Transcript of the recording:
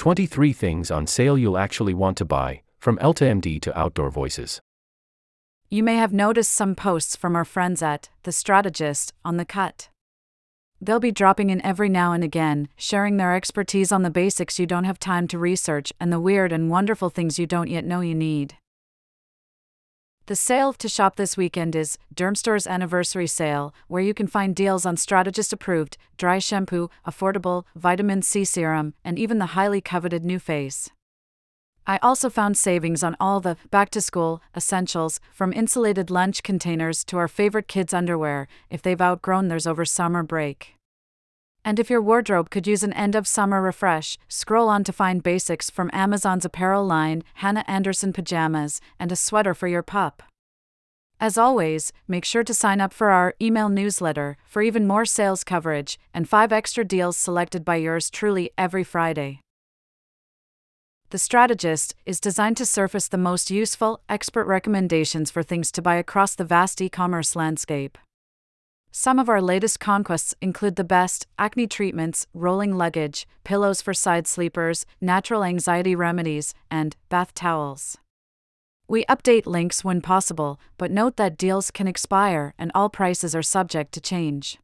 23 Things on Sale You'll Actually Want to Buy, from EltaMD to Outdoor Voices. You may have noticed some posts from our friends at The Strategist on the cut. They'll be dropping in every now and again, sharing their expertise on the basics you don't have time to research and the weird and wonderful things you don't yet know you need. The sale to shop this weekend is Dermstore's anniversary sale, where you can find deals on strategist approved dry shampoo, affordable vitamin C serum, and even the highly coveted NuFACE. I also found savings on all the back to school essentials, from insulated lunch containers to our favorite kids' underwear, if they've outgrown theirs over summer break. And if your wardrobe could use an end of summer refresh, scroll on to find basics from Amazon's apparel line, Hanna Andersson pajamas, and a sweater for your pup. As always, make sure to sign up for our email newsletter for even more sales coverage and five extra deals selected by yours truly every Friday. The Strategist is designed to surface the most useful, expert recommendations for things to buy across the vast e commerce landscape. Some of our latest conquests include the best acne treatments, rolling luggage, pillows for side sleepers, natural anxiety remedies, and bath towels. We update links when possible, but note that deals can expire and all prices are subject to change.